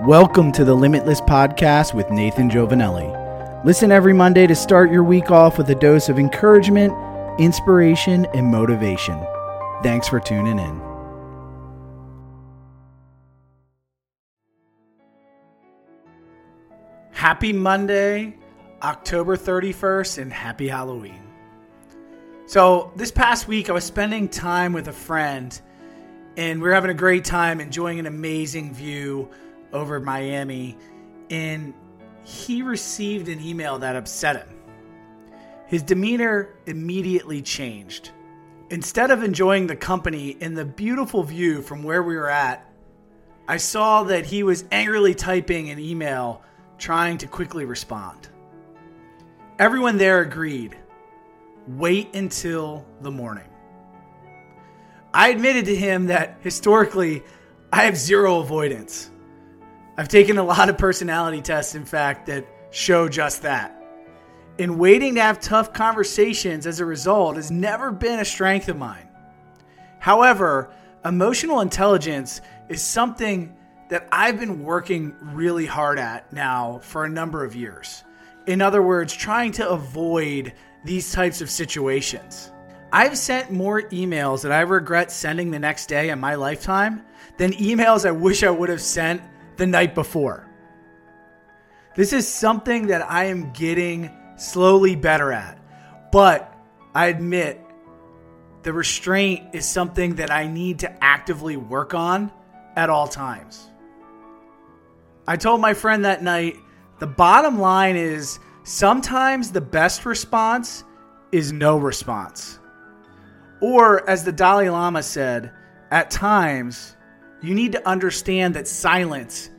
Welcome to the Limitless Podcast with Nathan Jovanelly. Listen every Monday to start your week off with a dose of encouragement, inspiration, and motivation. Thanks for tuning in. Happy Monday, October 31st, and happy Halloween. So, this past week, I was spending time with a friend, and we were having a great time enjoying an amazing view over Miami. And he received an email that upset him. His demeanor immediately changed. Instead of enjoying the company and the beautiful view from where we were at, I saw that he was angrily typing an email trying to quickly respond. Everyone there agreed wait until the morning. I admitted to him that historically I have zero avoidance. I've taken a lot of personality tests, in fact, that show just that. And waiting to have tough conversations as a result has never been a strength of mine. However, emotional intelligence is something that I've been working really hard at now for a number of years. In other words, trying to avoid these types of situations. I've sent more emails that I regret sending the next day in my lifetime than emails I wish I would have sent the night before. This is something that I am getting slowly better at. But I admit the restraint is something that I need to actively work on at all times. I told my friend that night the bottom line is sometimes the best response is no response. Or, as the Dalai Lama said, at times you need to understand that silence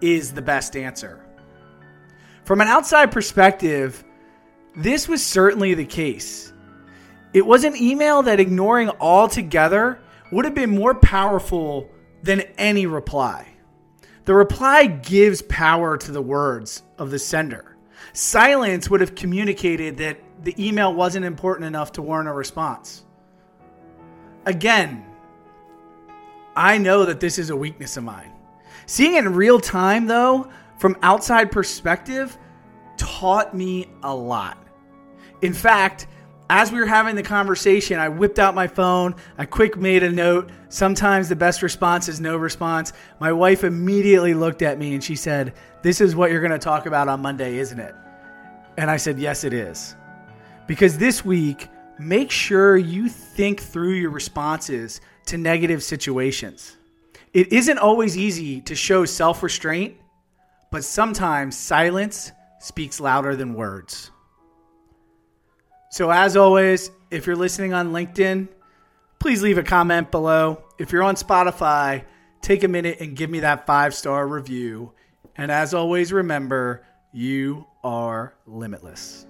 is the best answer. From an outside perspective, this was certainly the case. It was an email that ignoring altogether would have been more powerful than any reply. The reply gives power to the words of the sender. Silence would have communicated that the email wasn't important enough to warrant a response. Again, I know that this is a weakness of mine. Seeing it in real time, though, from outside perspective, taught me a lot. In fact, as we were having the conversation, I whipped out my phone. I quick made a note. Sometimes the best response is no response. My wife immediately looked at me and she said, This is what you're going to talk about on Monday, isn't it? And I said, Yes, it is. Because this week, make sure you think through your responses to negative situations. It isn't always easy to show self restraint, but sometimes silence speaks louder than words. So, as always, if you're listening on LinkedIn, please leave a comment below. If you're on Spotify, take a minute and give me that five star review. And as always, remember, you are limitless.